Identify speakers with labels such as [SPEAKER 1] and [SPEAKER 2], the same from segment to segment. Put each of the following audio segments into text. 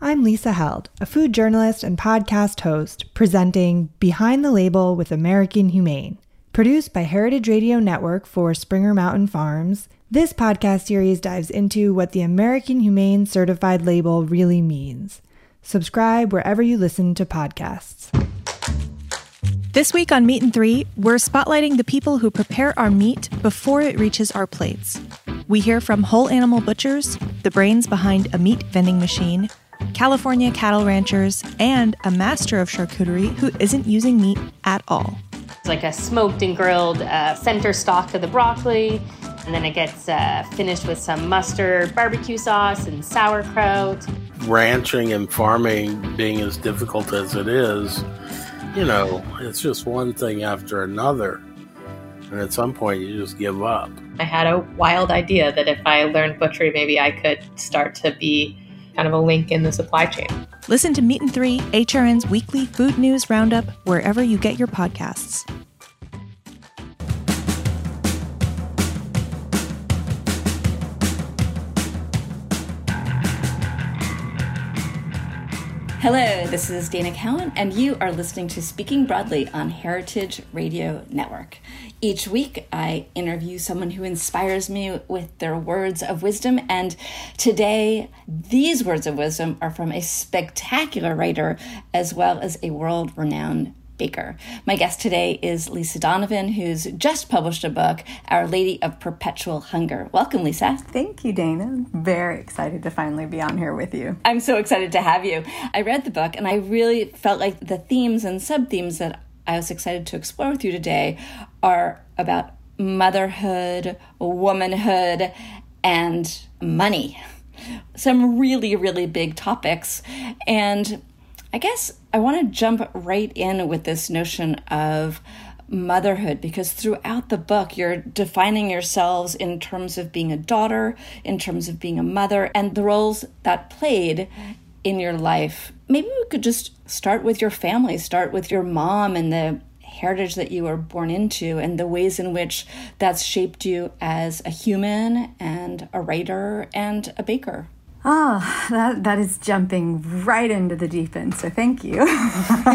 [SPEAKER 1] I'm Lisa Held, a food journalist and podcast host, presenting Behind the Label with American Humane. Produced by Heritage Radio Network for Springer Mountain Farms, this podcast series dives into what the American Humane Certified label really means. Subscribe wherever you listen to podcasts. This week on Meat and Three, we're spotlighting the people who prepare our meat before it reaches our plates. We hear from whole animal butchers, the brains behind a meat vending machine, California cattle ranchers, and a master of charcuterie who isn't using meat at all.
[SPEAKER 2] It's like a smoked and grilled uh, center stock of the broccoli, and then it gets uh, finished with some mustard, barbecue sauce, and sauerkraut.
[SPEAKER 3] Ranching and farming being as difficult as it is, you know, it's just one thing after another. And at some point, you just give up.
[SPEAKER 4] I had a wild idea that if I learned butchery, maybe I could start to be kind of a link in the supply chain.
[SPEAKER 1] Listen to Meat and Three, HRN's weekly food news roundup, wherever you get your podcasts.
[SPEAKER 5] Hello, this is Dana Cowin, and you are listening to Speaking Broadly on Heritage Radio Network. Each week, I interview someone who inspires me with their words of wisdom. And today, these words of wisdom are from a spectacular writer as well as a world renowned baker. My guest today is Lisa Donovan, who's just published a book, Our Lady of Perpetual Hunger. Welcome, Lisa.
[SPEAKER 6] Thank you, Dana. Very excited to finally be on here with you.
[SPEAKER 5] I'm so excited to have you. I read the book and I really felt like the themes and sub themes that I was excited to explore with you today are about motherhood, womanhood, and money. Some really, really big topics. And I guess I want to jump right in with this notion of motherhood because throughout the book you're defining yourselves in terms of being a daughter, in terms of being a mother, and the roles that played in your life. Maybe we could just start with your family, start with your mom and the heritage that you were born into and the ways in which that's shaped you as a human and a writer and a baker.
[SPEAKER 6] Oh, that, that is jumping right into the deep end. So thank you.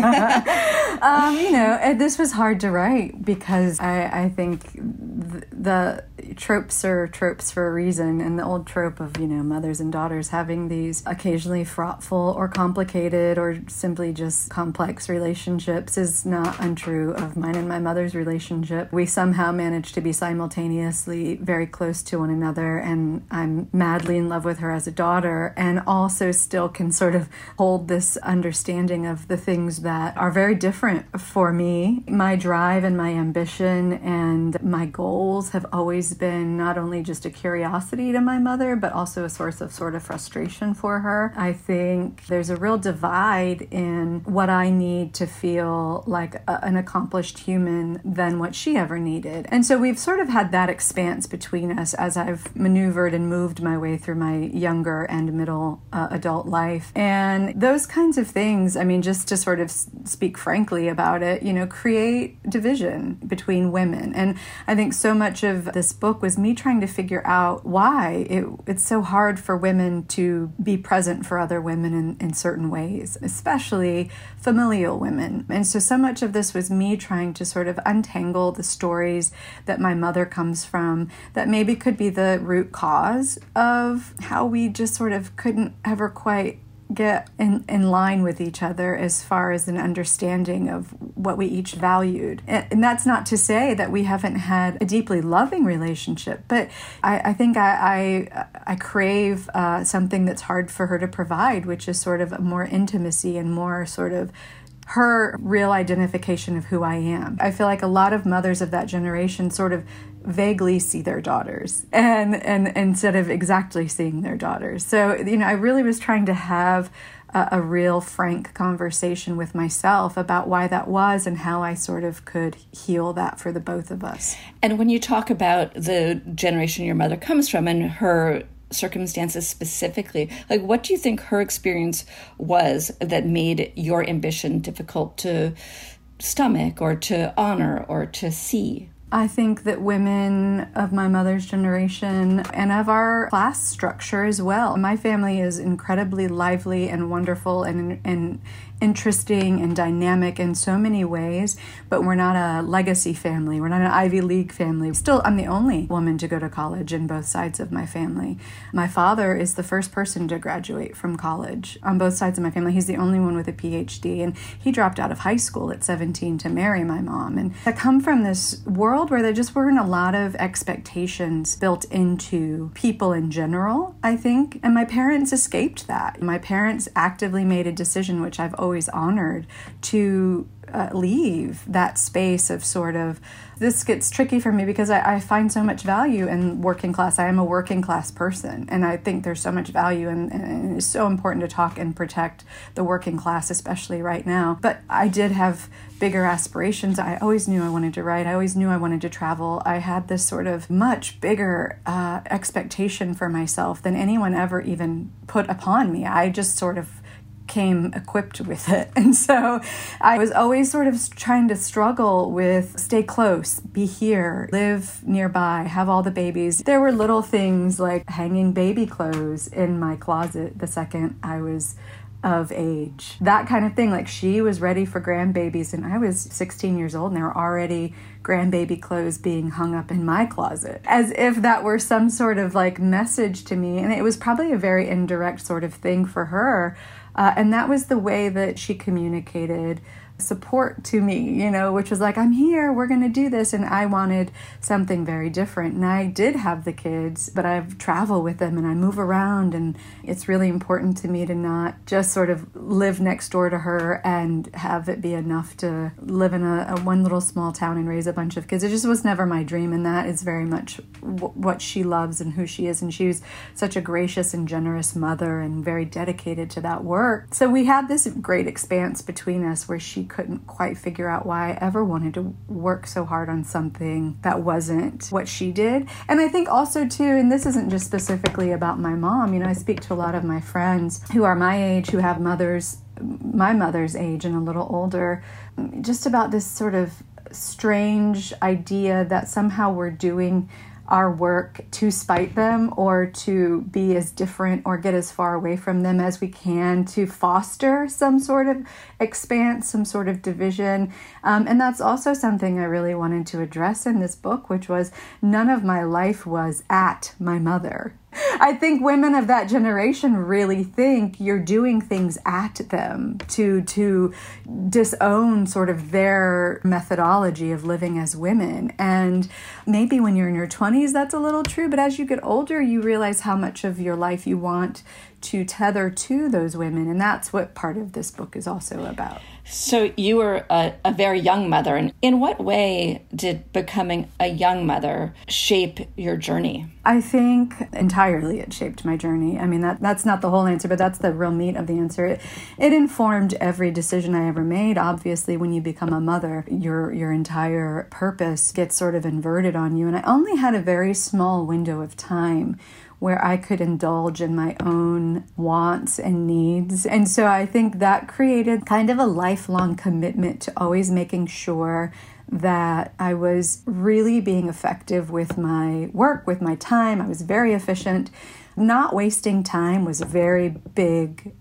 [SPEAKER 6] um, you know, this was hard to write because I, I think the, the tropes are tropes for a reason. And the old trope of, you know, mothers and daughters having these occasionally fraughtful or complicated or simply just complex relationships is not untrue of mine and my mother's relationship. We somehow managed to be simultaneously very close to one another. And I'm madly in love with her as a daughter daughter and also still can sort of hold this understanding of the things that are very different for me. My drive and my ambition and my goals have always been not only just a curiosity to my mother, but also a source of sort of frustration for her. I think there's a real divide in what I need to feel like a, an accomplished human than what she ever needed. And so we've sort of had that expanse between us as I've maneuvered and moved my way through my younger and middle uh, adult life. And those kinds of things, I mean, just to sort of speak frankly about it, you know, create division between women. And I think so much of this book was me trying to figure out why it, it's so hard for women to be present for other women in, in certain ways, especially familial women. And so, so much of this was me trying to sort of untangle the stories that my mother comes from that maybe could be the root cause of how we just sort of couldn't ever quite get in, in line with each other as far as an understanding of what we each valued. And, and that's not to say that we haven't had a deeply loving relationship, but I, I think I, I, I crave uh, something that's hard for her to provide, which is sort of more intimacy and more sort of her real identification of who I am. I feel like a lot of mothers of that generation sort of vaguely see their daughters and and instead of exactly seeing their daughters. So you know i really was trying to have a, a, real frank conversation with myself about why that was and how i sort of could heal that for the both of us.
[SPEAKER 5] And when you talk about the generation your mother comes from and her circumstances specifically like what do you think her experience was that made your ambition difficult to stomach or to honor or to see
[SPEAKER 6] I think that women of my mother's generation and of our class structure as well. My family is incredibly lively and wonderful and and interesting and dynamic in so many ways, but we're not a legacy family. We're not an Ivy League family. Still, I'm the only woman to go to college in both sides of my family. My father is the first person to graduate from college on both sides of my family. He's the only one with a PhD, and he dropped out of high school at 17 to marry my mom. And I come from this world where there just weren't a lot of expectations built into people in general, I think. And my parents escaped that. My parents actively made a decision, which I've always always honored to uh, leave that space of sort of this gets tricky for me because I, I, find so much value in working class. I am a working class person, and I think there's so much value, and, and it's so important to talk and protect the working class, especially right now. But I did have bigger aspirations. I always knew I wanted to write. I always knew I wanted to travel. I had this sort of much bigger uh, expectation for myself than anyone ever even put upon me. I just sort of came equipped with it. And so I was always sort of trying to struggle with stay close, be here, live nearby, have all the babies. There were little things like hanging baby clothes in my closet the second I was of age. That kind of thing. Like she was ready for grandbabies, and I was 16 years old, and there were already grandbaby clothes being hung up in my closet, as if that were some sort of like message to me. And it was probably a very indirect sort of thing for her uh, and that was the way that she communicated support to me, you know, which was like, I'm here, we're going to do this. And I wanted something very different. And I did have the kids, but I travel with them and I move around. And it's really important to me to not just sort of live next door to her and have it be enough to live in a, a one little small town and raise a bunch of kids. It just was never my dream. And that is very much w- what she loves and who she is. And she was such a gracious and generous mother and very dedicated to that work. So we had this great expanse between us where she couldn't quite figure out why I ever wanted to work so hard on something that wasn't what she did. And I think also, too, and this isn't just specifically about my mom, you know, I speak to a lot of my friends who are my age, who have mothers my mother's age and a little older, just about this sort of strange idea that somehow we're doing our work to spite them or to be as different or get as far away from them as we can to foster some sort of expanse, some sort of division. Um, and that's also something I really wanted to address in this book, which was none of my life was at my mother. I think women of that generation really think you're doing things at them to to disown sort of their methodology of living as women. And maybe when you're in your 20s that's a little true, but as you get older you realize how much of your life you want to tether to those women and that's what part of this book is also about.
[SPEAKER 5] So you were a, a, very young mother. And in what way did becoming a young mother shape your journey?
[SPEAKER 6] I think entirely it shaped my journey. I mean, that, that's not the whole answer, but that's the real meat of the answer. It, it informed every decision I ever made. Obviously, when you become a mother, your, your entire purpose gets sort of inverted on you. And I only had a very small window of time where I could indulge in my own wants and needs. And so I think that created kind of a lifelong commitment to always making sure that I was really being effective with my work, with my time. I was very efficient. Not wasting time was a very big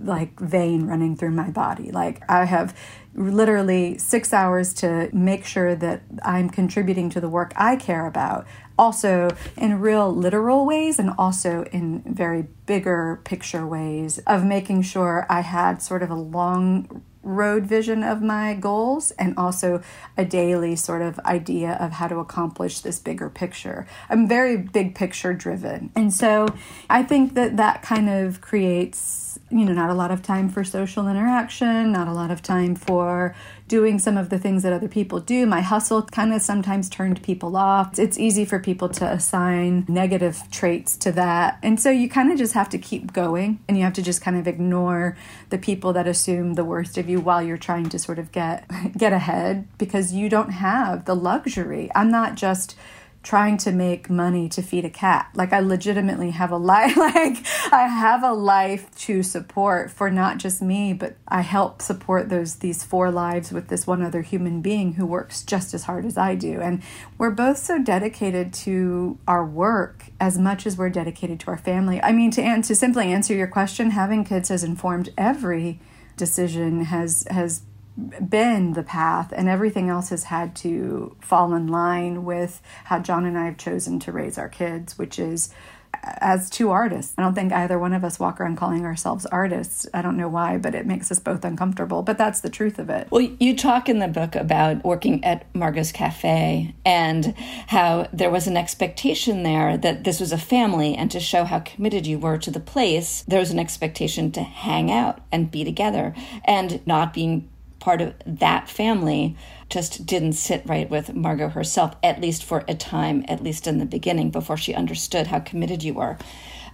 [SPEAKER 6] like vein running through my body. Like I have literally six hours to make sure that I'm contributing to the work I care about, also in real literal ways and also in very bigger picture ways of making sure I had sort of a long road vision of my goals and also a daily sort of idea of how to accomplish this bigger picture. I'm very big picture driven. And so I think that that kind of creates you know, not a lot of time for social interaction, not a lot of time for doing some of the things that other people do. My hustle kind of sometimes turned people off. It's easy for people to assign negative traits to that. And so you kind of just have to keep going and you have to just kind of ignore the people that assume the worst of you while you're trying to sort of get get ahead because you don't have the luxury. I'm not just trying to make money to feed a cat. Like I legitimately have a life like I have a life to support for not just me, but I help support those these four lives with this one other human being who works just as hard as I do. And we're both so dedicated to our work as much as we're dedicated to our family. I mean to an- to simply answer your question, having kids has informed every decision has has been the path, and everything else has had to fall in line with how John and I have chosen to raise our kids, which is as two artists. I don't think either one of us walk around calling ourselves artists. I don't know why, but it makes us both uncomfortable. But that's the truth of it.
[SPEAKER 5] Well, you talk in the book about working at Margot's Cafe and how there was an expectation there that this was a family, and to show how committed you were to the place, there was an expectation to hang out and be together and not being part of that family just didn't sit right with Margot herself, at least for a time, at least in the beginning, before she understood how committed you were.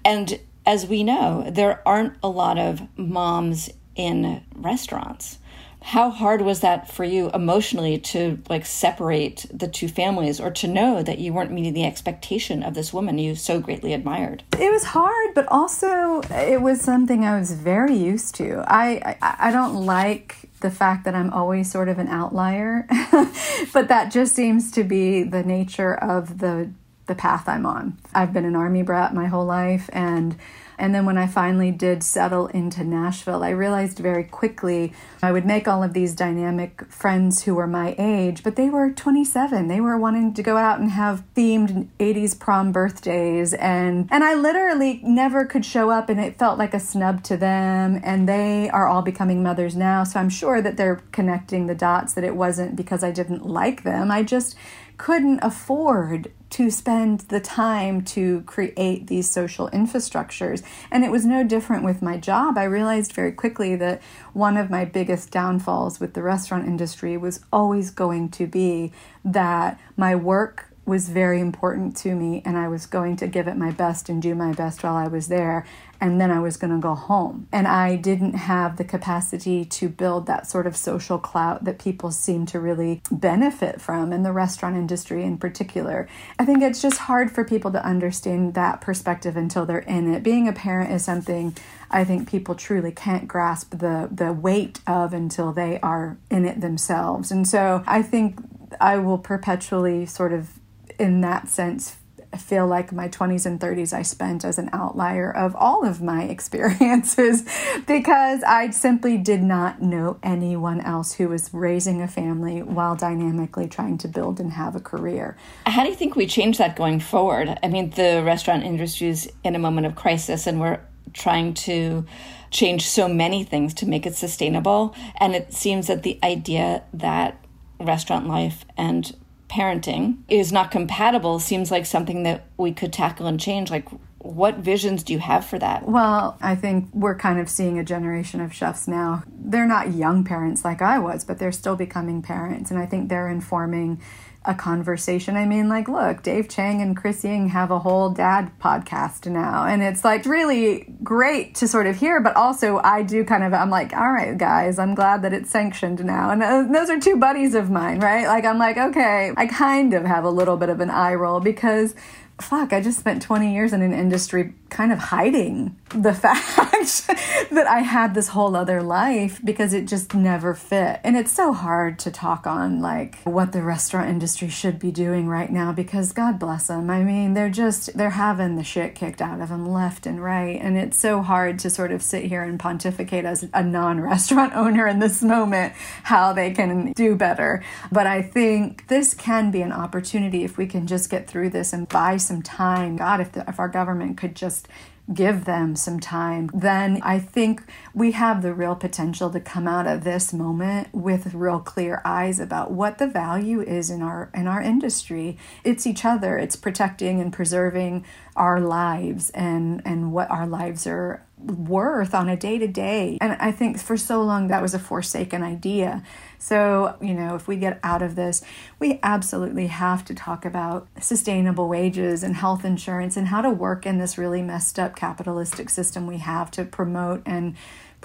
[SPEAKER 5] And as we know, there aren't a lot of moms in restaurants. How hard was that for you emotionally to like separate the two families or to know that you weren't meeting the expectation of this woman you so greatly admired?
[SPEAKER 6] It was hard, but also it was something I was very used to. I I, I don't like the fact that I'm always sort of an outlier, but that just seems to be the nature of the the path I'm on. I've been an army brat my whole life and and then when I finally did settle into Nashville, I realized very quickly I would make all of these dynamic friends who were my age, but they were 27. They were wanting to go out and have themed 80s prom birthdays and and I literally never could show up and it felt like a snub to them and they are all becoming mothers now, so I'm sure that they're connecting the dots that it wasn't because I didn't like them. I just couldn't afford to spend the time to create these social infrastructures. And it was no different with my job. I realized very quickly that one of my biggest downfalls with the restaurant industry was always going to be that my work was very important to me and I was going to give it my best and do my best while I was there and then I was going to go home. And I didn't have the capacity to build that sort of social clout that people seem to really benefit from in the restaurant industry in particular. I think it's just hard for people to understand that perspective until they're in it. Being a parent is something I think people truly can't grasp the the weight of until they are in it themselves. And so I think I will perpetually sort of in that sense feel like my 20s and 30s I spent as an outlier of all of my experiences because I simply did not know anyone else who was raising a family while dynamically trying to build and have a career.
[SPEAKER 5] How do you think we change that going forward? I mean, the restaurant industry is in a moment of crisis and we're trying to change so many things to make it sustainable. And it seems that the idea that restaurant life and parenting is not compatible seems like something that we could tackle and change. Like, what visions do you have for that?
[SPEAKER 6] Well, I think we're kind of seeing a generation of chefs now. They're not young parents like I was, but they're still becoming parents. And I think they're informing a conversation. I mean, like, look, Dave Chang and Chris Ying have a whole dad podcast now. And it's like really great to sort of hear, but also I do kind of, I'm like, all right, guys, I'm glad that it's sanctioned now. And uh, those are two buddies of mine, right? Like, I'm like, okay, I kind of have a little bit of an eye roll because fuck, I just spent 20 years in an industry kind of hiding the fact that I had this whole other life because it just never fit. And it's so hard to talk on like what the restaurant industry should be doing right now because God bless them. I mean, they're just, they're having the shit kicked out of them left and right. And it's so hard to sort of sit here and pontificate as a non restaurant owner in this moment how they can do better. But I think this can be an opportunity if we can just get through this and buy some time. God, if, the, if our government could just give them some time, then I think we have the real potential to come out of this moment with real clear eyes about what the value is in our in our industry. It's each other. It's protecting and preserving our lives and and what our lives are worth on a day to day. And I think for so long that was a forsaken idea. So, you know, if we get out of this, we absolutely have to talk about sustainable wages and health insurance and how to work in this really messed up capitalistic system we have to promote and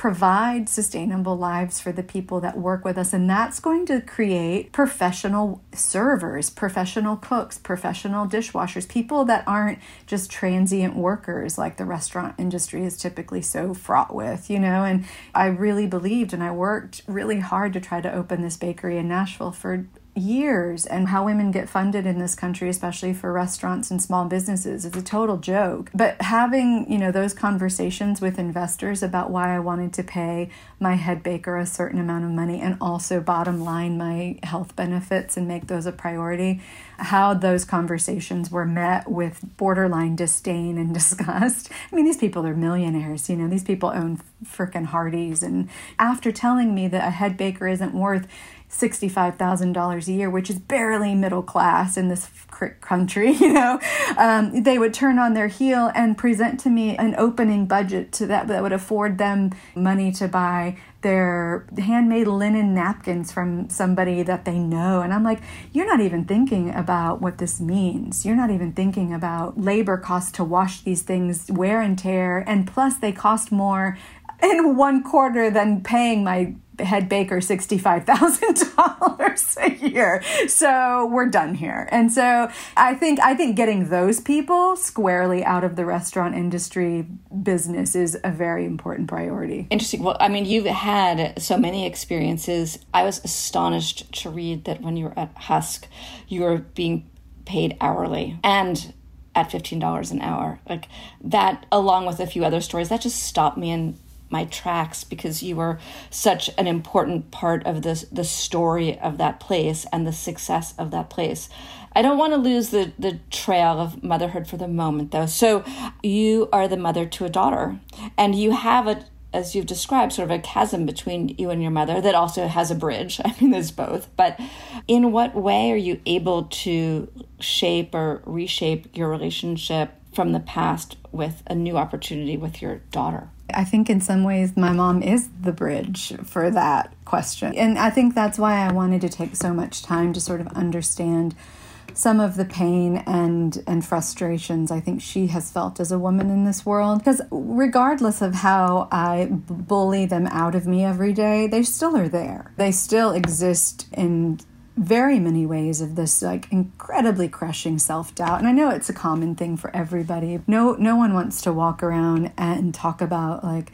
[SPEAKER 6] provide sustainable lives for the people that work with us. And that's going to create professional servers, professional cooks, professional dishwashers, people that aren't just transient workers like the restaurant industry is typically so fraught with, you know. And I really believed and I worked really hard to try to open this bakery in Nashville for years and how women get funded in this country especially for restaurants and small businesses it's a total joke. But having you know those conversations with investors about why I wanted to pay my head baker a certain amount of money and also bottom line my health benefits and make those a priority how those conversations were met with borderline disdain and disgust. I mean these people are millionaires you know these people own frickin' Hardee's. And after telling me that a head baker isn't worth $65,000 a year, which is barely middle class in this country, you know, um, they would turn on their heel and present to me an opening budget to that that would afford them money to buy their handmade linen napkins from somebody that they know. And I'm like, you're not even thinking about what this means. You're not even thinking about labor costs to wash these things, wear and tear, and plus they cost more in one quarter than paying my head baker $65,000 a year. So we're done here. And so I think I think getting those people squarely out of the restaurant industry business is a very important priority.
[SPEAKER 5] Interesting. Well, I mean, you've had so many experiences. I was astonished to read that when you were at Husk, you were being paid hourly and at $15 an hour. Like that along with a few other stories that just stopped me and my tracks because you were such an important part of the the story of that place and the success of that place. I don't want to lose the the trail of motherhood for the moment though. So you are the mother to a daughter and you have a as you've described, sort of a chasm between you and your mother that also has a bridge. I mean, there's both. But in what way are you able to shape or reshape your relationship from the past with a new opportunity with your daughter?
[SPEAKER 6] I think in some ways my mom is the bridge for that question. And I think that's why I wanted to take so much time to sort of understand some of the pain and and frustrations I think she has felt as a woman in this world because regardless of how I bully them out of me every day they still are there they still exist in very many ways of this like incredibly crushing self-doubt. And i know it's a common thing for everybody. No no one wants to walk around and talk about like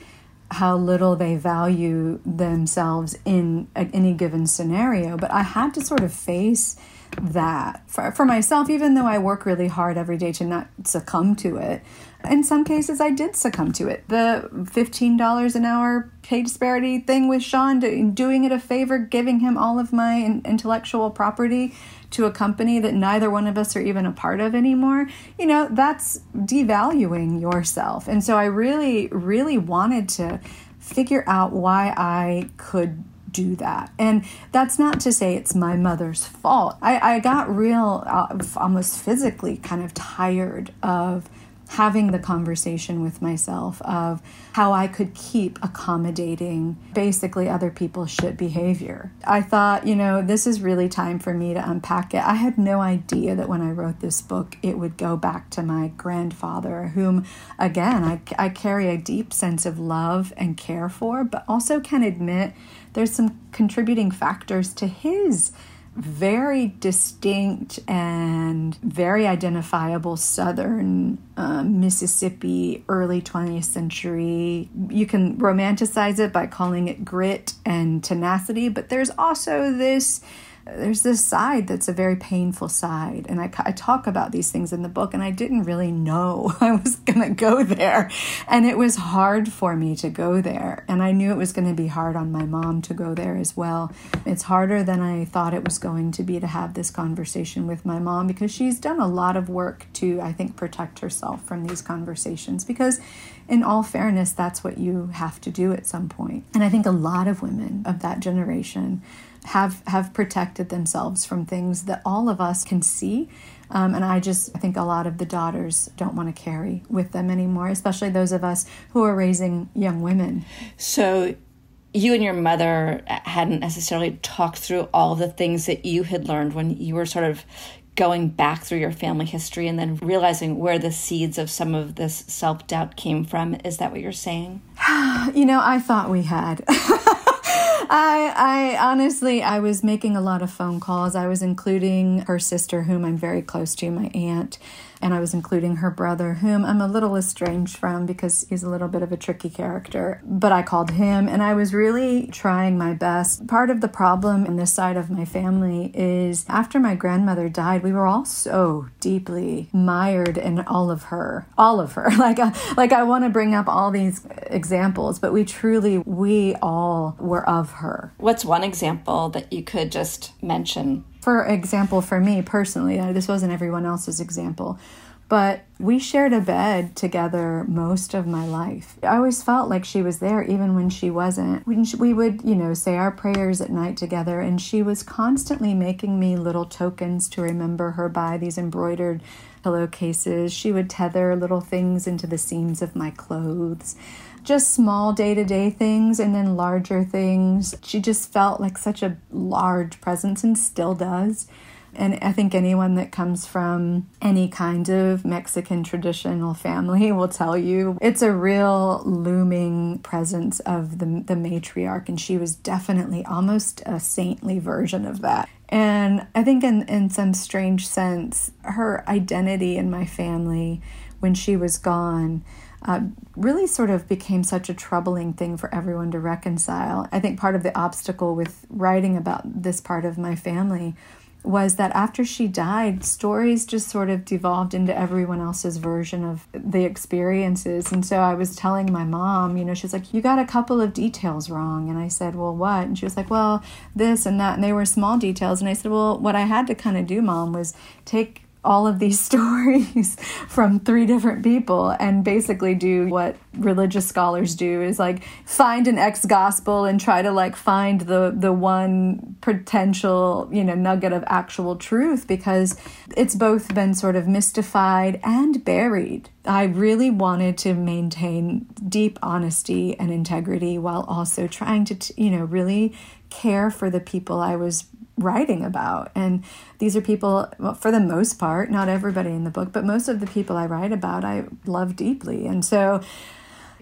[SPEAKER 6] how little they value themselves in any given scenario. But i had to sort of face that. For, for myself even though i work really hard every day to not succumb to it in some cases, I did succumb to it. The $15 an hour pay disparity thing with Sean, doing it a favor, giving him all of my intellectual property to a company that neither one of us are even a part of anymore, you know, that's devaluing yourself. And so I really, really wanted to figure out why I could do that. And that's not to say it's my mother's fault. I, I got real, uh, almost physically kind of tired of having the conversation with myself of how I could keep accommodating basically other people's shit behavior. I thought, you know, this is really time for me to unpack it. I had no idea that when I wrote this book, it would go back to my grandfather, whom, again, I, I carry a deep sense of love and care for, but also can admit there's some contributing factors to his very distinct and very identifiable Southern uh, Mississippi early 20th century. You can romanticize it by calling it grit and tenacity, but there's also this there's this side that's a very painful side. And I, I talk about these things in the book, and I didn't really know I was going to go there. And it was hard for me to go there. And I knew it was going to be hard on my mom to go there as well. It's harder than I thought it was going to be to have this conversation with my mom because she's done a lot of work to, I think, protect herself from these conversations. Because, in all fairness, that's what you have to do at some point. And I think a lot of women of that generation have have protected themselves from things that all of us can see. Um, and I just I think a lot of the daughters don't want to carry with them anymore, especially those of us who are raising young women.
[SPEAKER 5] So you and your mother hadn't necessarily talked through all the things that you had learned when you were sort of going back through your family history and then realizing where the seeds of some of this self doubt came from. Is that what you're saying?
[SPEAKER 6] you know, I thought we had. I, I honestly, I was making a lot of phone calls. I was including her sister, whom I'm very close to, my aunt, and I was including her brother, whom I'm a little estranged from because he's a little bit of a tricky character. But I called him, and I was really trying my best. Part of the problem in this side of my family is after my grandmother died, we were all so deeply mired in all of her, all of her. Like, uh, like I want to bring up all these examples, but we truly, we all were of her.
[SPEAKER 5] What's one example that you could just mention?
[SPEAKER 6] For example, for me personally, this wasn't everyone else's example, but we shared a bed together most of my life. I always felt like she was there even when she wasn't. We would, you know, say our prayers at night together, and she was constantly making me little tokens to remember her by these embroidered pillowcases. She would tether little things into the seams of my clothes just small day to day things and then larger things. She just felt like such a large presence and still does. And I think anyone that comes from any kind of Mexican traditional family will tell you it's a real looming presence of the, the matriarch. And she was definitely almost a saintly version of that. And I think, in, in some strange sense, her identity in my family when she was gone uh, really sort of became such a troubling thing for everyone to reconcile. I think part of the obstacle with writing about this part of my family was that after she died, stories just sort of devolved into everyone else's version of the experiences. And so I was telling my mom, you know, she's like, You got a couple of details wrong. And I said, Well, what? And she was like, Well, this and that. And they were small details. And I said, Well, what I had to kind of do, mom, was take all of these stories from three different people and basically do what religious scholars do is like find an ex gospel and try to like find the the one potential you know nugget of actual truth because it's both been sort of mystified and buried. I really wanted to maintain deep honesty and integrity while also trying to, you know, really care for the people I was writing about. And these are people, well, for the most part, not everybody in the book, but most of the people I write about, I love deeply. And so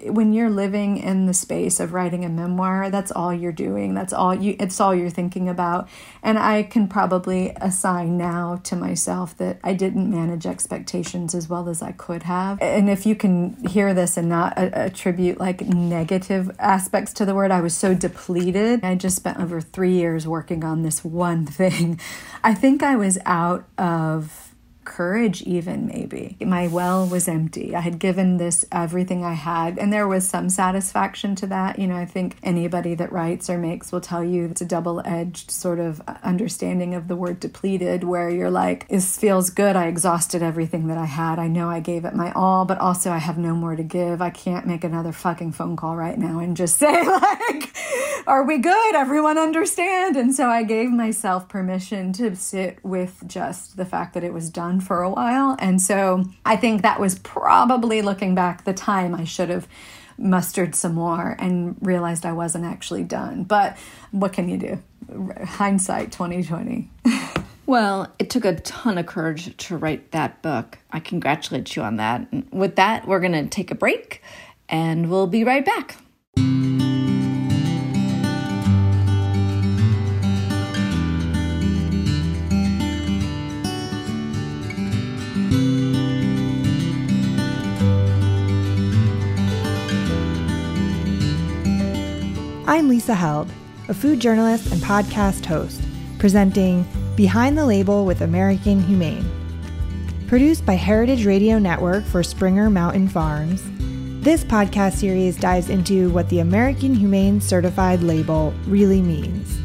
[SPEAKER 6] when you're living in the space of writing a memoir that's all you're doing. That's all you it's all you're thinking about. And i can probably assign now to myself that i didn't manage expectations as well as i could have. And if you can hear this and not attribute like negative aspects to the word i was so depleted. I just spent over 3 years working on this one thing. I think i was out of courage, even maybe. My well was empty. I had given this everything I had, and there was some satisfaction to that. You know, I think anybody that writes or makes will tell you it's a double edged sort of understanding of the word depleted, where you're like, this feels good. I exhausted everything that I had. I know I gave it my all, but also I have no more to give. I can't make another fucking phone call right now and just say, like, are we good? Everyone understand? And so I gave myself permission to sit with just the fact that it was done for a while. And so I think that was probably looking back the time I should have mustered some more and realized I wasn't actually done. But what can you do? Hindsight 2020.
[SPEAKER 5] Well, it took a ton of courage to write that book. I congratulate you on that. With that, we're going to take a break and we'll be right back.
[SPEAKER 1] I'm Lisa Held, a food journalist and podcast host, presenting Behind the Label with American Humane. Produced by Heritage Radio Network for Springer Mountain Farms, this podcast series dives into what the American Humane Certified label really means.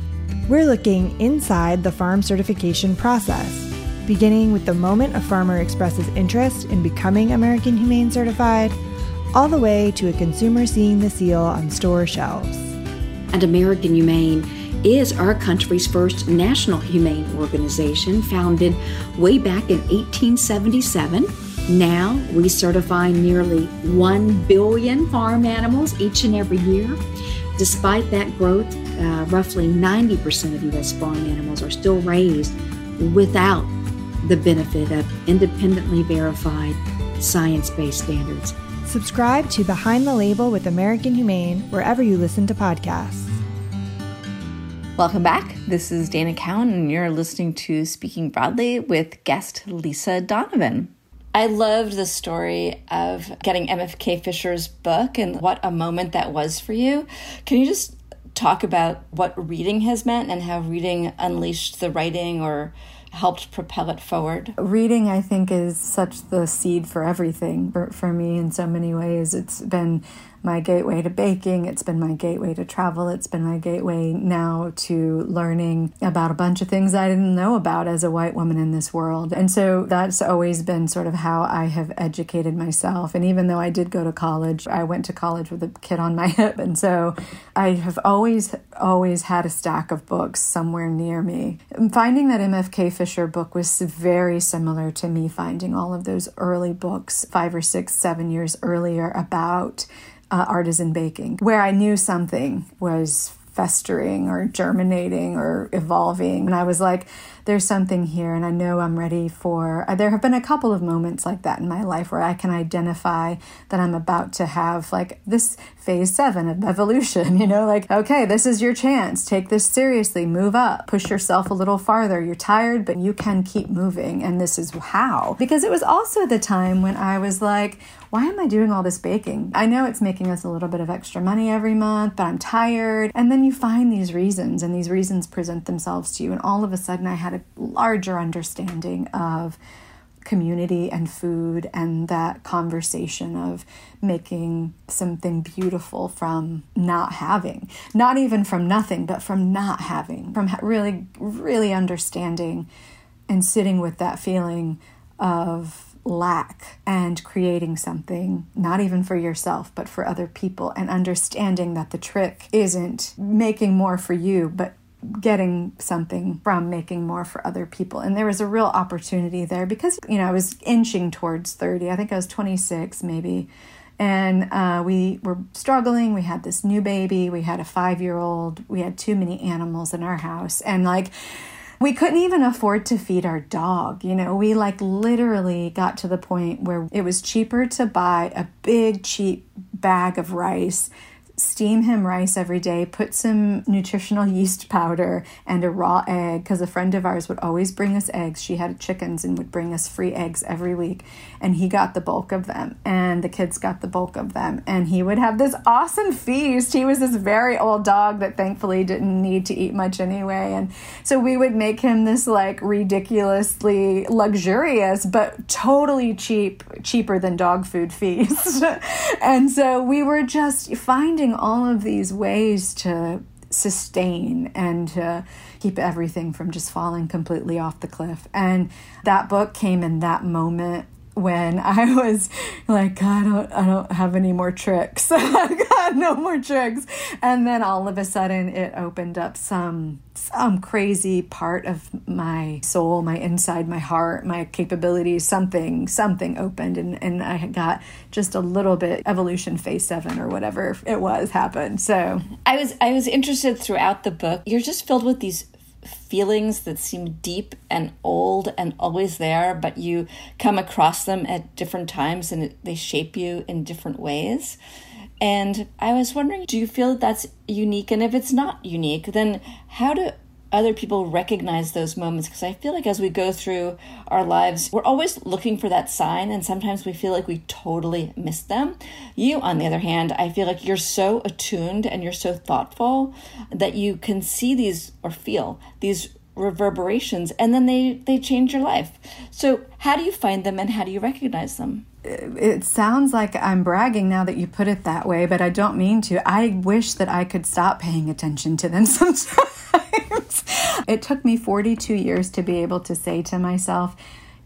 [SPEAKER 1] We're looking inside the farm certification process, beginning with the moment a farmer expresses interest in becoming American Humane Certified, all the way to a consumer seeing the seal on store shelves
[SPEAKER 7] and American Humane is our country's first national humane organization, founded way back in 1877. Now we certify nearly 1 billion farm animals each and every year. Despite that growth, uh, roughly 90% of U.S. farm animals are still raised without the benefit of independently verified, science based standards.
[SPEAKER 1] Subscribe to Behind the Label with American Humane wherever you listen to podcasts.
[SPEAKER 5] Welcome back. This is Dana Cowin, and you're listening to Speaking Broadly with guest Lisa Donovan. I loved the story of getting MFK Fisher's book and what a moment that was for you. Can you just talk about what reading has meant and how reading unleashed the writing or helped propel it forward?
[SPEAKER 6] Reading, I think, is such the seed for everything for, for me in so many ways. It's been my gateway to baking. It's been my gateway to travel. It's been my gateway now to learning about a bunch of things I didn't know about as a white woman in this world. And so that's always been sort of how I have educated myself. And even though I did go to college, I went to college with a kid on my hip. And so I have always, always had a stack of books somewhere near me. Finding that MFK Fisher book was very similar to me finding all of those early books five or six, seven years earlier about uh, artisan baking, where I knew something was festering or germinating or evolving. And I was like, there's something here, and I know I'm ready for. Uh, there have been a couple of moments like that in my life where I can identify that I'm about to have like this phase seven of evolution, you know, like, okay, this is your chance. Take this seriously, move up, push yourself a little farther. You're tired, but you can keep moving. And this is how. Because it was also the time when I was like, why am I doing all this baking? I know it's making us a little bit of extra money every month, but I'm tired. And then you find these reasons, and these reasons present themselves to you. And all of a sudden, I had a larger understanding of community and food and that conversation of making something beautiful from not having. Not even from nothing but from not having. From really really understanding and sitting with that feeling of lack and creating something, not even for yourself, but for other people, and understanding that the trick isn't making more for you, but getting something from making more for other people. And there was a real opportunity there because, you know, I was inching towards 30. I think I was 26 maybe. And uh, we were struggling. We had this new baby. We had a five year old. We had too many animals in our house. And like, we couldn't even afford to feed our dog. You know, we like literally got to the point where it was cheaper to buy a big, cheap bag of rice steam him rice every day, put some nutritional yeast powder and a raw egg because a friend of ours would always bring us eggs. She had chickens and would bring us free eggs every week. And he got the bulk of them, and the kids got the bulk of them. And he would have this awesome feast. He was this very old dog that thankfully didn't need to eat much anyway. And so we would make him this like ridiculously luxurious, but totally cheap, cheaper than dog food feast. and so we were just finding finding all of these ways to sustain and to keep everything from just falling completely off the cliff. And that book came in that moment when I was like, I don't, I don't have any more tricks. I got no more tricks. And then all of a sudden, it opened up some some crazy part of my soul, my inside, my heart, my capabilities. Something, something opened, and and I got just a little bit evolution phase seven or whatever it was happened. So
[SPEAKER 5] I was I was interested throughout the book. You're just filled with these feelings that seem deep and old and always there, but you come across them at different times and they shape you in different ways. And I was wondering, do you feel that that's unique? And if it's not unique, then how do other people recognize those moments because I feel like as we go through our lives, we're always looking for that sign, and sometimes we feel like we totally miss them. You, on the other hand, I feel like you're so attuned and you're so thoughtful that you can see these or feel these reverberations and then they they change your life so how do you find them and how do you recognize them
[SPEAKER 6] it sounds like I'm bragging now that you put it that way, but I don't mean to. I wish that I could stop paying attention to them sometimes. it took me 42 years to be able to say to myself,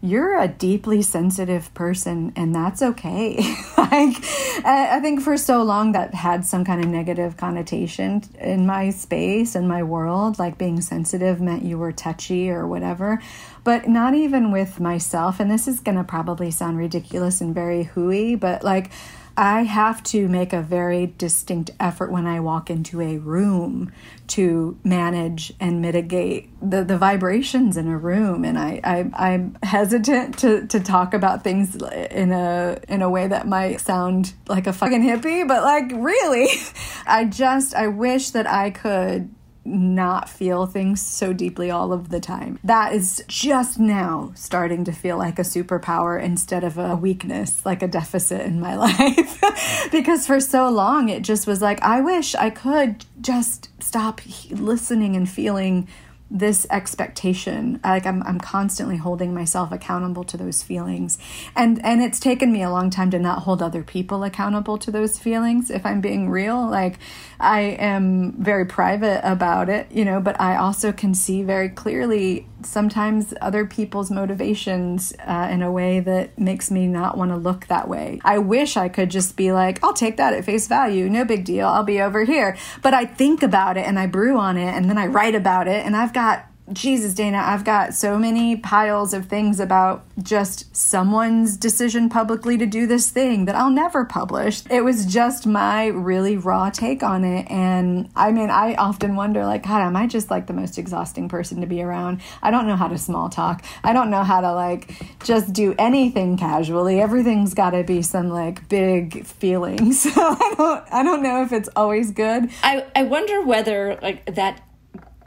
[SPEAKER 6] you're a deeply sensitive person and that's okay. Like i think for so long that had some kind of negative connotation in my space and my world like being sensitive meant you were touchy or whatever. But not even with myself and this is going to probably sound ridiculous and very hooey but like I have to make a very distinct effort when I walk into a room to manage and mitigate the, the vibrations in a room. And I, I, I'm hesitant to, to talk about things in a, in a way that might sound like a fucking hippie, but like really, I just, I wish that I could not feel things so deeply all of the time. That is just now starting to feel like a superpower instead of a weakness, like a deficit in my life. because for so long, it just was like, I wish I could just stop listening and feeling this expectation like I'm, I'm constantly holding myself accountable to those feelings and and it's taken me a long time to not hold other people accountable to those feelings if i'm being real like i am very private about it you know but i also can see very clearly sometimes other people's motivations uh, in a way that makes me not want to look that way. I wish i could just be like i'll take that at face value no big deal i'll be over here. But i think about it and i brew on it and then i write about it and i've got Jesus, Dana, I've got so many piles of things about just someone's decision publicly to do this thing that I'll never publish. It was just my really raw take on it. And I mean, I often wonder, like, God, am I just like the most exhausting person to be around? I don't know how to small talk. I don't know how to like just do anything casually. Everything's got to be some like big feeling. So I don't, I don't know if it's always good.
[SPEAKER 5] I, I wonder whether like that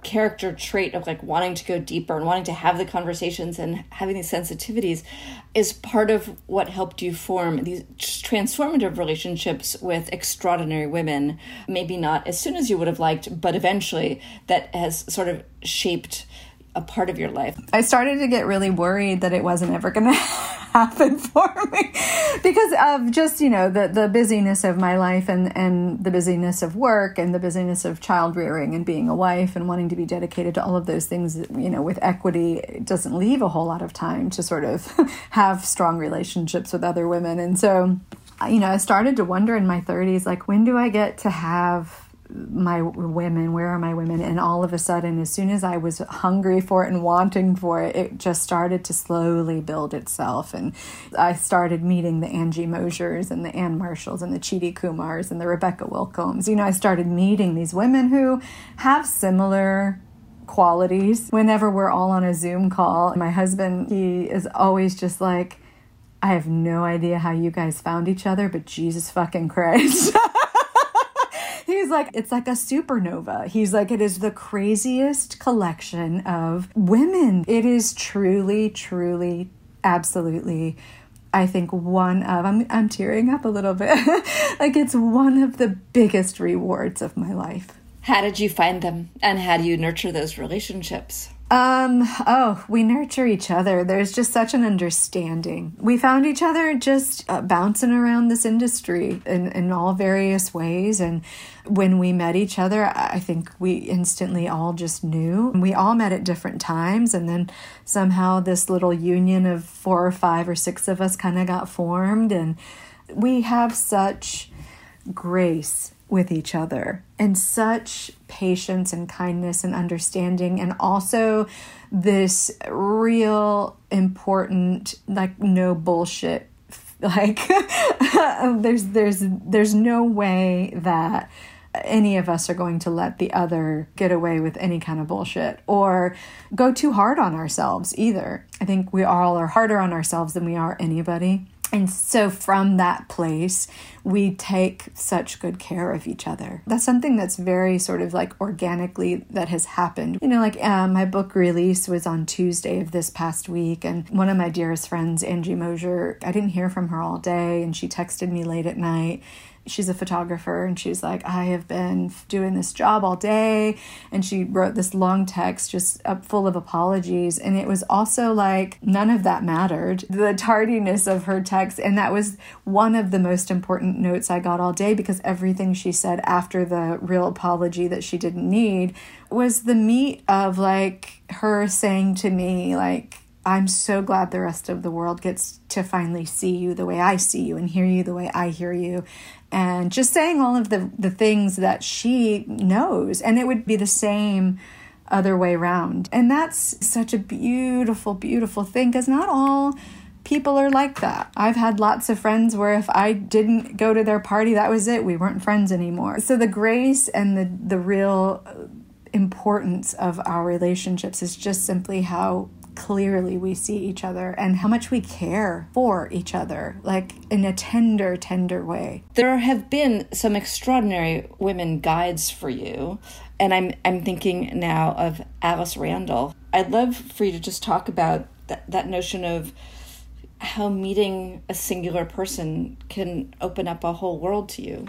[SPEAKER 5] character trait of like wanting to go deeper and wanting to have the conversations and having these sensitivities is part of what helped you form these transformative relationships with extraordinary women. Maybe not as soon as you would have liked but eventually that has sort of shaped a part of your life.
[SPEAKER 6] I started to get really worried that it wasn't ever going to happen for me because of just you know the the busyness of my life and and the busyness of work and the busyness of child rearing and being a wife and wanting to be dedicated to all of those things you know with equity it doesn't leave a whole lot of time to sort of have strong relationships with other women. And so you know I started to wonder in my 30s like when do I get to have my women where are my women? And all of a sudden as soon as i was hungry for it and wanting for it it just started to slowly build itself. And i started meeting the angie mosiers and the anne marshalls and the Cheetie Kumars and the rebecca wilcombs. You know i started meeting these women who have similar qualities. Whenever we're all on a zoom call my husband he is always just like i have no idea how you guys found each other but jesus fucking christ he's like, it's like a supernova. He's like, it is the craziest collection of women. It is truly, truly, absolutely. I think one of I'm I'm tearing up a little bit. like it's one of the biggest rewards of my life.
[SPEAKER 5] How did you find them and how do you nurture those relationships?
[SPEAKER 6] Um, oh, we nurture each other. There's just such an understanding. We found each other just uh, bouncing around this industry in, in all various ways. And when we met each other, I think we instantly all just knew. We all met at different times. And then somehow this little union of four or five or six of us kind of got formed. And we have such grace with each other and such patience and kindness and understanding and also this real important like no bullshit like there's there's there's no way that any of us are going to let the other get away with any kind of bullshit or go too hard on ourselves either. I think we all are harder on ourselves than we are anybody. And so, from that place, we take such good care of each other. That's something that's very sort of like organically that has happened. You know, like uh, my book release was on Tuesday of this past week, and one of my dearest friends, Angie Mosier, I didn't hear from her all day, and she texted me late at night she's a photographer and she's like i have been doing this job all day. And she wrote this long text just full of apologies. And it was also like none of that mattered the tardiness of her text. And that was one of the most important notes i got all day because everything she said after the real apology that she didn't need was the meat of like her saying to me like I'm so glad the rest of the world gets to finally see you the way I see you and hear you the way I hear you and just saying all of the the things that she knows and it would be the same other way around and that's such a beautiful beautiful thing because not all people are like that. I've had lots of friends where if I didn't go to their party, that was it. We weren't friends anymore. So the grace and the the real importance of our relationships is just simply how clearly we see each other and how much we care for each other, like in a tender, tender way.
[SPEAKER 5] There have been some extraordinary women guides for you, and I'm I'm thinking now of Alice Randall. I'd love for you to just talk about that, that notion of how meeting a singular person can open up a whole world to you.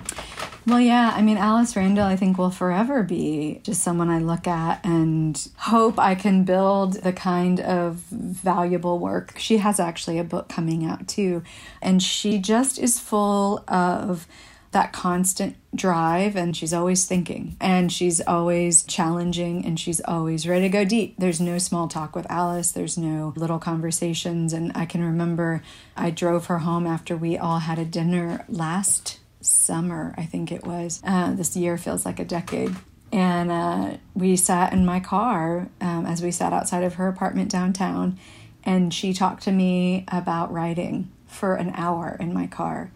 [SPEAKER 6] Well, yeah, I mean, Alice Randall, I think, will forever be just someone I look at and hope I can build the kind of valuable work. She has actually a book coming out too, and she just is full of that constant drive and she's always thinking and she's always challenging and she's always ready to go deep. There's no small talk with Alice, there's no little conversations. And I can remember I drove her home after we all had a dinner last summer, I think it was. Uh, this year feels like a decade. And uh, we sat in my car um, as we sat outside of her apartment downtown, and she talked to me about writing for an hour in my car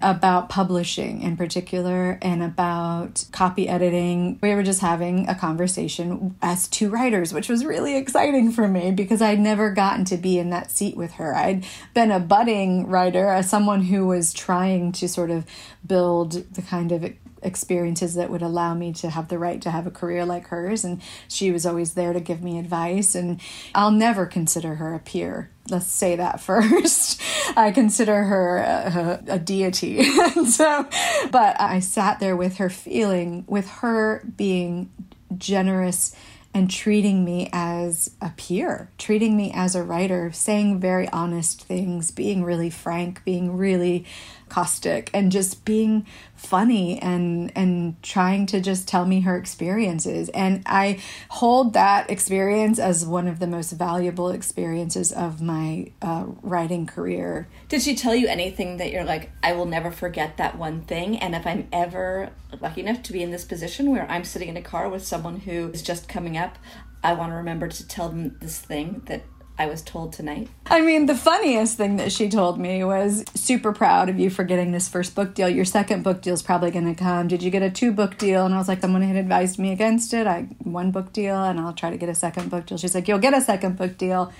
[SPEAKER 6] about publishing in particular and about copy editing. We were just having a conversation as two writers, which was really exciting for me because I'd never gotten to be in that seat with her. I'd been a budding writer, as someone who was trying to sort of build the kind of experiences that would allow me to have the right to have a career like hers and she was always there to give me advice and I'll never consider her a peer let's say that first. I consider her a, a, deity. so, but I sat there with her feeling, with her being generous and treating me as a peer, treating me as a writer, saying very honest things, being really frank, being really caustic and just being funny and and trying to just tell me her experiences and I hold that experience as one of the most valuable experiences of my uh, writing career.
[SPEAKER 5] Did she tell you anything that you're like I will never forget that one thing and if I'm ever lucky enough to be in this position where I'm sitting in a car with someone who is just coming up I want to remember to tell them this thing that I was told tonight.
[SPEAKER 6] I mean, the funniest thing that she told me was super proud of you for getting this first book deal. Your second book deal is probably going to come. Did you get a two book deal? And I was like, someone had advised me against it. I one book deal, and I'll try to get a second book deal. She's like, you'll get a second book deal.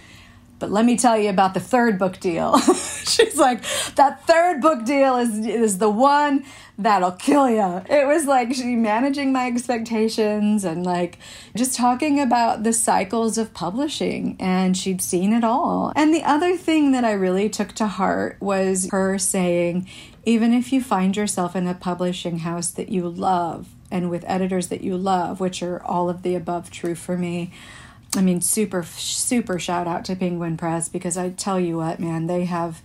[SPEAKER 6] But let me tell you about the third book deal. She's like, that third book deal is is the one that'll kill you. It was like she managing my expectations and like just talking about the cycles of publishing and she'd seen it all. And the other thing that I really took to heart was her saying, even if you find yourself in a publishing house that you love and with editors that you love, which are all of the above true for me, I mean, super, super shout out to Penguin Press because I tell you what, man, they have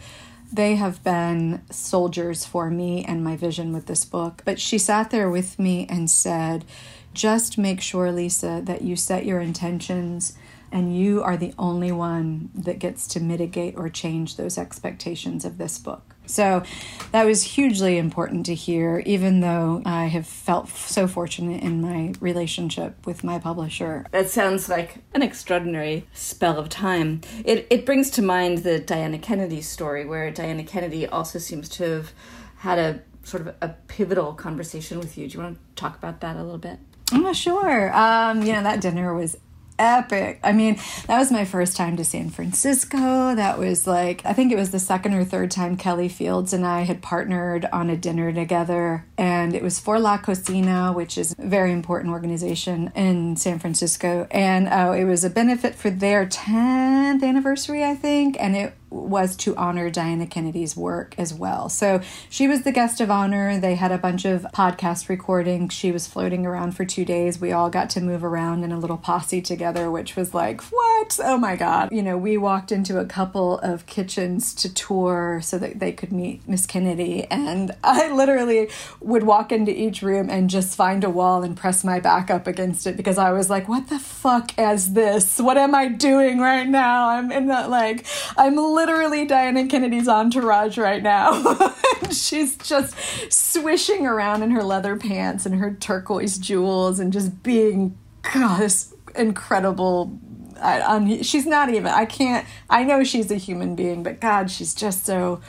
[SPEAKER 6] they have been soldiers for me and my vision with this book. But she sat there with me and said, just make sure, Lisa, that you set your intentions and you are the only one that gets to mitigate or change those expectations of this book. So that was hugely important to hear, even though I have felt so fortunate in my relationship with my publisher.
[SPEAKER 5] That sounds like an extraordinary spell of time. It, it brings to mind the Diana Kennedy story, where Diana Kennedy also seems to have had a sort of a pivotal conversation with you. Do you want to talk about that a little bit?
[SPEAKER 6] Oh, sure. Um, you know, that dinner was epic. I mean, that was my first time to San Francisco. That was like, I think it was the second or third time Kelly Fields and I had partnered on a dinner together. And it was for La Cocina, which is a very important organization in San Francisco. And oh, it was a benefit for their 10th anniversary, I think. And it was to honor Diana Kennedy's work as well. So she was the guest of honor. They had a bunch of podcast recordings. She was floating around for two days. We all got to move around in a little posse together, which was like, what? Oh my God. You know, we walked into a couple of kitchens to tour so that they could meet Miss Kennedy. And I literally would walk into each room and just find a wall and press my back up against it because I was like, what the fuck is this? What am I doing right now? I'm in that, like, I'm literally Diana Kennedy's entourage right now. She's just swishing around in her leather pants and her turquoise jewels and just being, God, this incredible I, on, she's not even. I can't. I know she's a human being, but God, she's just so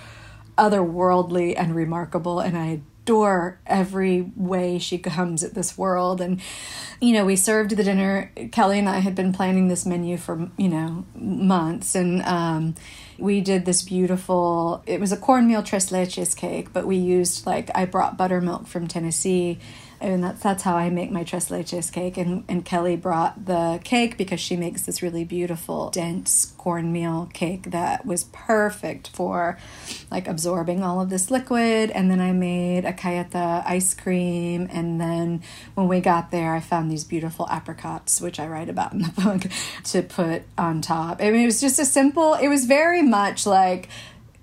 [SPEAKER 6] otherworldly and remarkable, and I adore every way she comes at this world. And you know, we served the dinner. Kelly and I had been planning this menu for you know months, and um, we did this beautiful. It was a cornmeal tres leches cake, but we used like I brought buttermilk from Tennessee and that's that's how I make my tres leches cake. And and Kelly brought the cake because she makes this really beautiful dense cornmeal cake that was perfect for like absorbing all of this liquid. And then I made a cajeta ice cream. And then when we got there, I found these beautiful apricots, which I write about in the book, to put on top. I mean, it was just a simple. It was very much like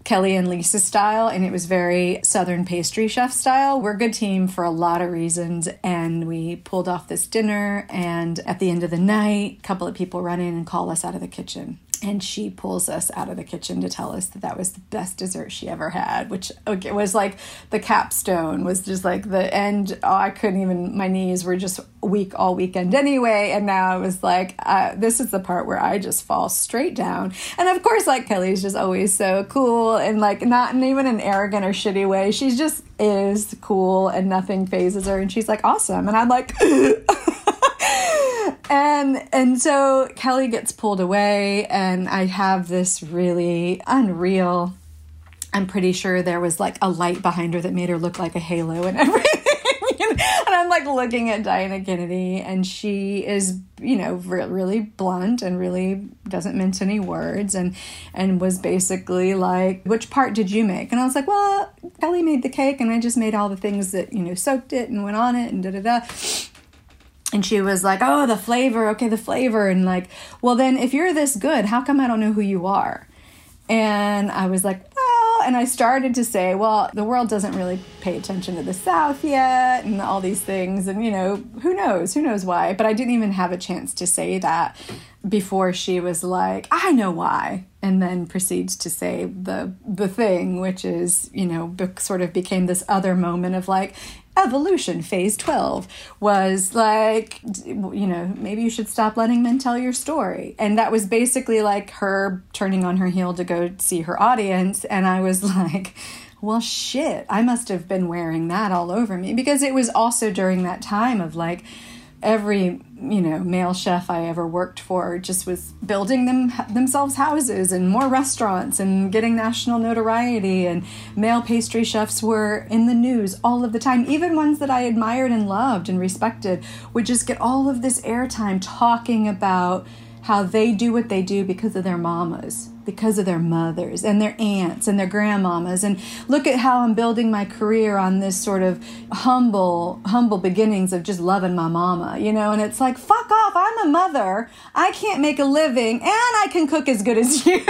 [SPEAKER 6] Kelly and Lisa style, and it was very Southern pastry chef style. We're a good team for a lot of reasons, and we pulled off this dinner. And at the end of the night, a couple of people run in and call us out of the kitchen and she pulls us out of the kitchen to tell us that that was the best dessert she ever had which okay, was like the capstone was just like the end oh, i couldn't even my knees were just weak all weekend anyway. And now i was like uh, this is the part where i just fall straight down. And of course like kelly's just always so cool and like not in even an arrogant or shitty way. She's just is cool and nothing phases her and she's like awesome and i'm like and and so Kelly gets pulled away and I have this really unreal I'm pretty sure there was like a light behind her that made her look like a halo and everything. and I'm like looking at Diana Kennedy, and she is, you know, re- really blunt and really doesn't mince any words, and and was basically like, "Which part did you make?" And I was like, "Well, Kelly made the cake, and I just made all the things that you know soaked it and went on it, and da da da." and she was like, "Oh, the flavor. Okay, the flavor." And like, "Well, then if you're this good, how come I don't know who you are?" And I was like, "Well," and I started to say, "Well, the world doesn't really pay attention to the South yet and all these things and you know, who knows? Who knows why?" But I didn't even have a chance to say that before she was like, "I know why." And then proceeds to say the the thing, which is, you know, sort of became this other moment of like, evolution phase 12 was like you know maybe you should stop letting men tell your story. And that was basically like her turning on her heel to go see her audience. And i was like well shit i must have been wearing that all over me. Because it was also during that time of like every you know male chef I ever worked for just was building them themselves houses and more restaurants and getting national notoriety. And male pastry chefs were in the news all of the time even ones that I admired and loved and respected would just get all of this airtime talking about how they do what they do because of their mamas because of their mothers and their aunts and their grandmamas. And look at how I'm building my career on this sort of humble humble beginnings of just loving my mama you know? And it's like fuck off I'm a mother. I can't make a living and I can cook as good as you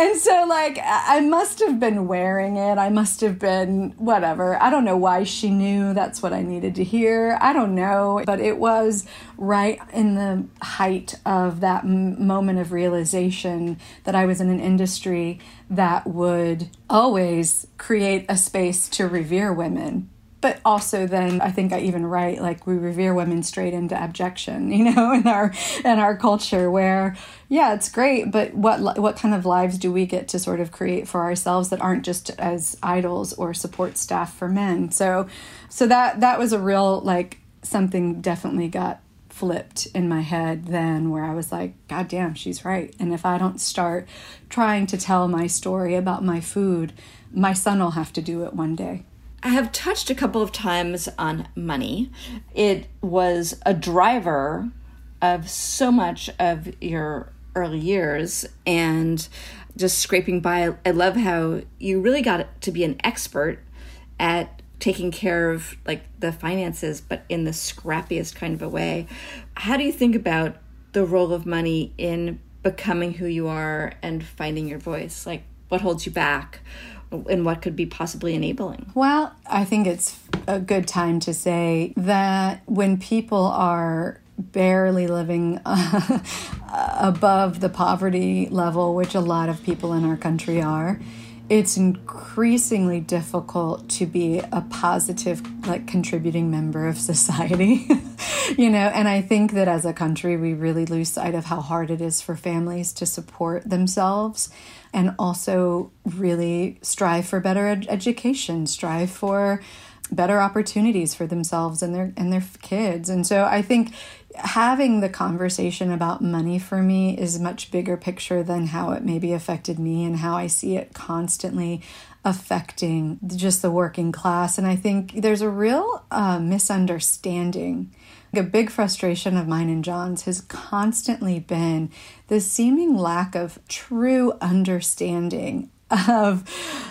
[SPEAKER 6] and so like I must have been wearing it. I must have been whatever. I don't know why she knew that's what I needed to hear. I don't know, but it was right in the height of that moment of realization that I was in an industry that would always create a space to revere women but also then I think I even write like we revere women straight into abjection, you know, in our in our culture where yeah, it's great, but what what kind of lives do we get to sort of create for ourselves that aren't just as idols or support staff for men? So so that that was a real like something definitely got flipped in my head then where I was like, God damn, she's right. And if I don't start trying to tell my story about my food, my son will have to do it one day.
[SPEAKER 5] I have touched a couple of times on money. It was a driver of so much of your early years and just scraping by. I love how you really got to be an expert at taking care of like the finances but in the scrappiest kind of a way. How do you think about the role of money in becoming who you are and finding your voice? Like what holds you back? And what could be possibly enabling?
[SPEAKER 6] Well, I think it's a good time to say that when people are barely living above the poverty level, which a lot of people in our country are, it's increasingly difficult to be a positive like contributing member of society you know, and I think that as a country, we really lose sight of how hard it is for families to support themselves and also really strive for better ed- education, strive for better opportunities for themselves and their and their kids. And so I think having the conversation about money for me is much bigger picture than how it maybe affected me and how I see it constantly affecting just the working class. And I think there's a real uh, misunderstanding. A big frustration of mine and John's has constantly been the seeming lack of true understanding of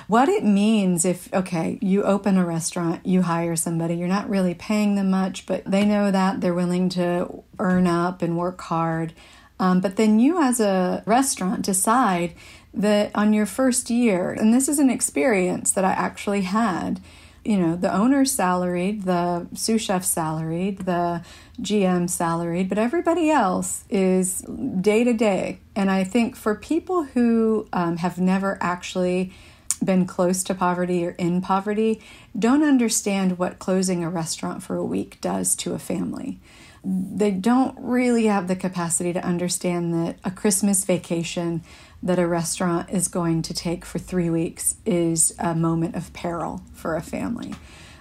[SPEAKER 6] what it means if, okay, you open a restaurant, you hire somebody, you're not really paying them much, but they know that they're willing to earn up and work hard. Um, but then you, as a restaurant, decide that on your first year, and this is an experience that I actually had, you know, the owner's salaried, the sous chef salaried, the GM salaried, but everybody else is day to day. And I think for people who um, have never actually been close to poverty or in poverty don't understand what closing a restaurant for a week does to a family. They don't really have the capacity to understand that a Christmas vacation that a restaurant is going to take for three weeks is a moment of peril for a family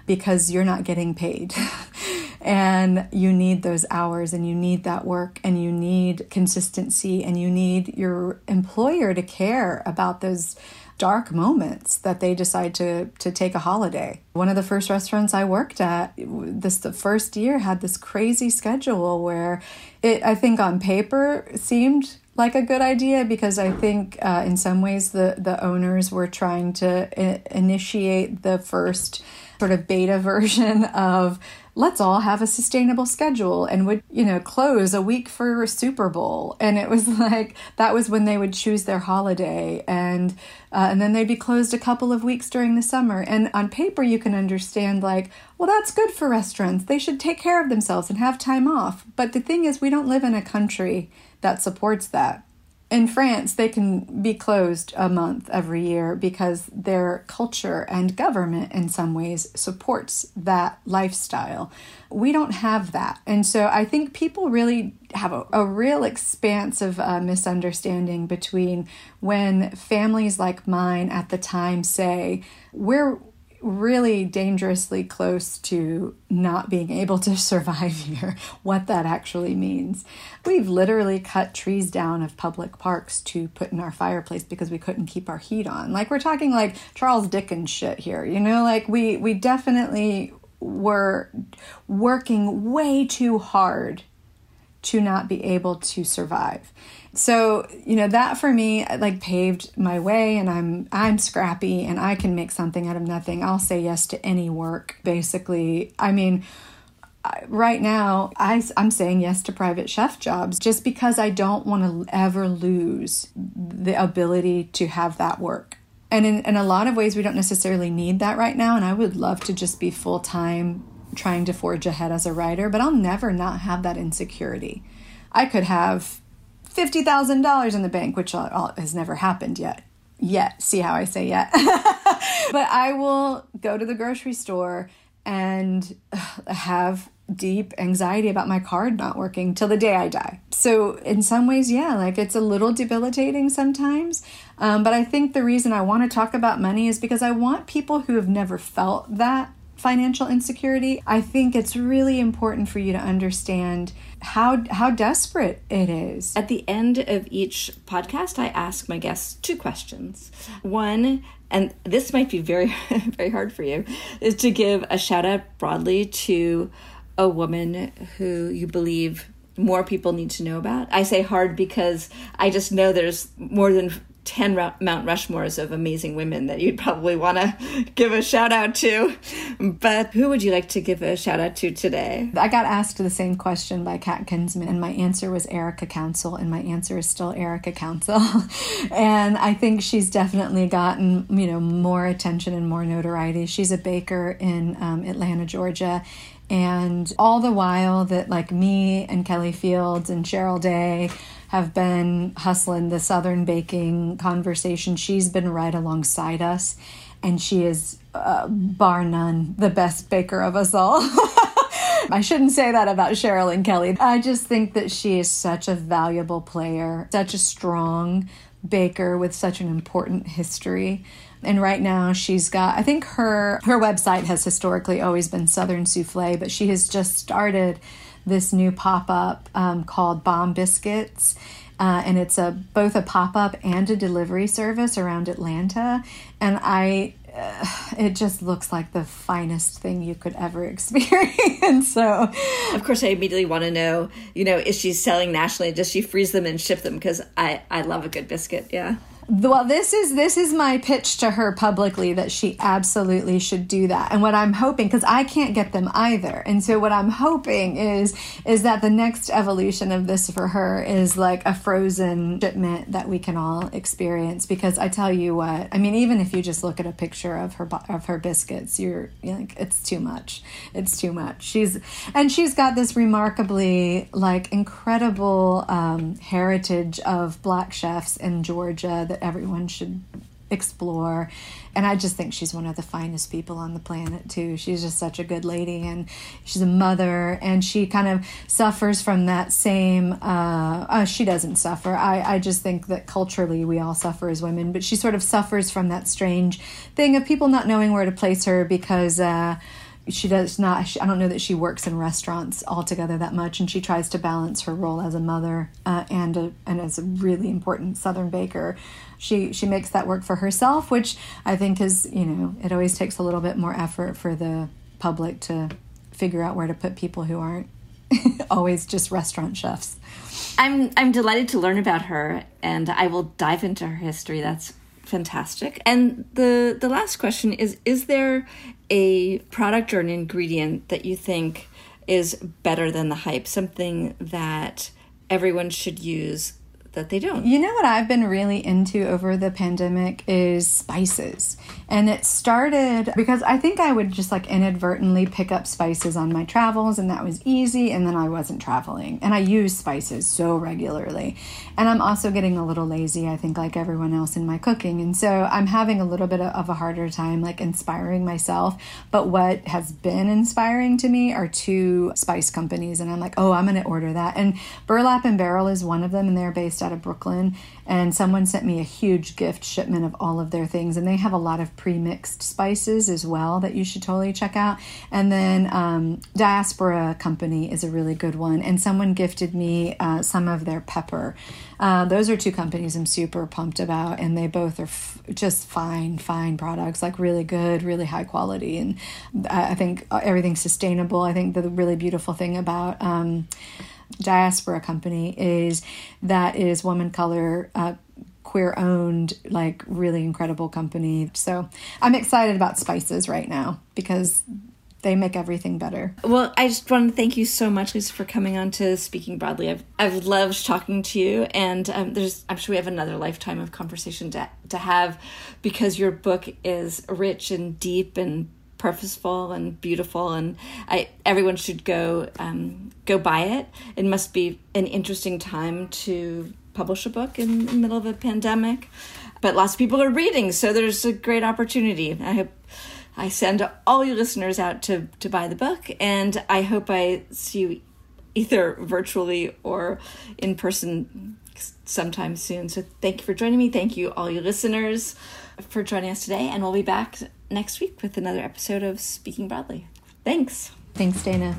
[SPEAKER 6] because you're not getting paid. and you need those hours and you need that work and you need consistency and you need your employer to care about those dark moments that they decide to to take a holiday. One of the first restaurants I worked at, this the first year had this crazy schedule where it I think on paper seemed like a good idea because I think uh, in some ways the the owners were trying to I- initiate the first sort of beta version of let's all have a sustainable schedule and would you know close a week for super bowl. And it was like that was when they would choose their holiday. And uh, and then they'd be closed a couple of weeks during the summer. And on paper you can understand like well that's good for restaurants. They should take care of themselves and have time off. But the thing is we don't live in a country that supports that in France, they can be closed a month every year because their culture and government, in some ways, supports that lifestyle. We don't have that. And so I think people really have a, a real expanse of uh, misunderstanding between when families like mine at the time say, we're really dangerously close to not being able to survive here, what that actually means. We've literally cut trees down of public parks to put in our fireplace because we couldn't keep our heat on. Like we're talking like Charles Dickens shit here, you know, like we we definitely were working way too hard to not be able to survive so you know that for me like paved my way and i'm i'm scrappy and i can make something out of nothing. I'll say yes to any work basically. I mean right now I, i'm saying yes to private chef jobs just because i don't want to ever lose the ability to have that work. And in, in a lot of ways we don't necessarily need that right now and i would love to just be full-time trying to forge ahead as a writer but i'll never not have that insecurity. I could have $50,000 in the bank, which has never happened yet. Yet. See how I say yet? but I will go to the grocery store and have deep anxiety about my card not working till the day I die. So, in some ways, yeah, like it's a little debilitating sometimes. Um, but I think the reason I want to talk about money is because I want people who have never felt that financial insecurity. I think it's really important for you to understand how how desperate it is.
[SPEAKER 5] At the end of each podcast, I ask my guests two questions. One, and this might be very very hard for you, is to give a shout out broadly to a woman who you believe more people need to know about. I say hard because I just know there's more than 10 Mount Rushmores of amazing women that you'd probably want to give a shout out to. But who would you like to give a shout out to today?
[SPEAKER 6] I got asked the same question by Kat Kinsman, and my answer was Erica Council, and my answer is still Erica Council. and I think she's definitely gotten, you know, more attention and more notoriety. She's a baker in um, Atlanta, Georgia. And all the while that, like me and Kelly Fields and Cheryl Day, have been hustling the Southern baking conversation. She's been right alongside us, and she is, uh, bar none, the best baker of us all. I shouldn't say that about Cheryl and Kelly. I just think that she is such a valuable player, such a strong baker with such an important history. And right now she's got I think her her website has historically always been Southern Souffle, but she has just started this new pop-up um, called Bomb Biscuits. Uh, and it's a both a pop-up and a delivery service around Atlanta. And I uh, it just looks like the finest thing you could ever experience. so,
[SPEAKER 5] of course, I immediately want to know, you know, is she selling nationally? Does she freeze them and ship them? Because I, I love a good biscuit. Yeah
[SPEAKER 6] well this is this is my pitch to her publicly that she absolutely should do that. And what i'm hoping because i can't get them either. And so what i'm hoping is is that the next evolution of this for her is like a frozen shipment that we can all experience. Because i tell you what i mean even if you just look at a picture of her of her biscuits you're, you're like it's too much. It's too much. She's and she's got this remarkably like incredible um, heritage of black chefs in georgia that everyone should explore. And I just think she's one of the finest people on the planet, too. She's just such a good lady, and she's a mother, and she kind of suffers from that same. Uh, uh, she doesn't suffer. I, I just think that culturally we all suffer as women, but she sort of suffers from that strange thing of people not knowing where to place her because. Uh, she does not she, i don't know that she works in restaurants altogether that much and she tries to balance her role as a mother uh, and a, and as a really important southern baker she she makes that work for herself which i think is you know it always takes a little bit more effort for the public to figure out where to put people who aren't always just restaurant chefs.
[SPEAKER 5] I'm i'm delighted to learn about her and i will dive into her history. That's fantastic. And the the last question is is there a product or an ingredient that you think is better than the hype, something that everyone should use that they don't.
[SPEAKER 6] You know what I've been really into over the pandemic is spices. And it started because I think I would just like inadvertently pick up spices on my travels and that was easy and then I wasn't traveling. And I use spices so regularly. And I'm also getting a little lazy, I think like everyone else in my cooking. And so I'm having a little bit of a harder time like inspiring myself. But what has been inspiring to me are two spice companies and I'm like, "Oh, I'm going to order that." And Burlap and Barrel is one of them and they're based out of Brooklyn, and someone sent me a huge gift shipment of all of their things, and they have a lot of pre-mixed spices as well that you should totally check out. And then um, Diaspora Company is a really good one, and someone gifted me uh, some of their pepper. Uh, those are two companies I'm super pumped about, and they both are f- just fine, fine products, like really good, really high quality, and I, I think everything's sustainable. I think the really beautiful thing about um, diaspora company is that is woman color queer owned like really incredible company so i'm excited about spices right now because they make everything better.
[SPEAKER 5] Well, I just want to thank you so much, Lisa, for coming on to Speaking Broadly. I've I've loved talking to you, and um, there's I'm sure we have another lifetime of conversation to to have, because your book is rich and deep and purposeful and beautiful and I everyone should go um, go buy it. It must be an interesting time to publish a book in the middle of a pandemic, but lots of people are reading, so there's a great opportunity. I hope I send all you listeners out to to buy the book, and I hope I see you either virtually or in person sometime soon. So thank you for joining me. Thank you all you listeners for joining us today, and we'll be back next week with another episode of Speaking Broadly. Thanks.
[SPEAKER 6] Thanks, Dana.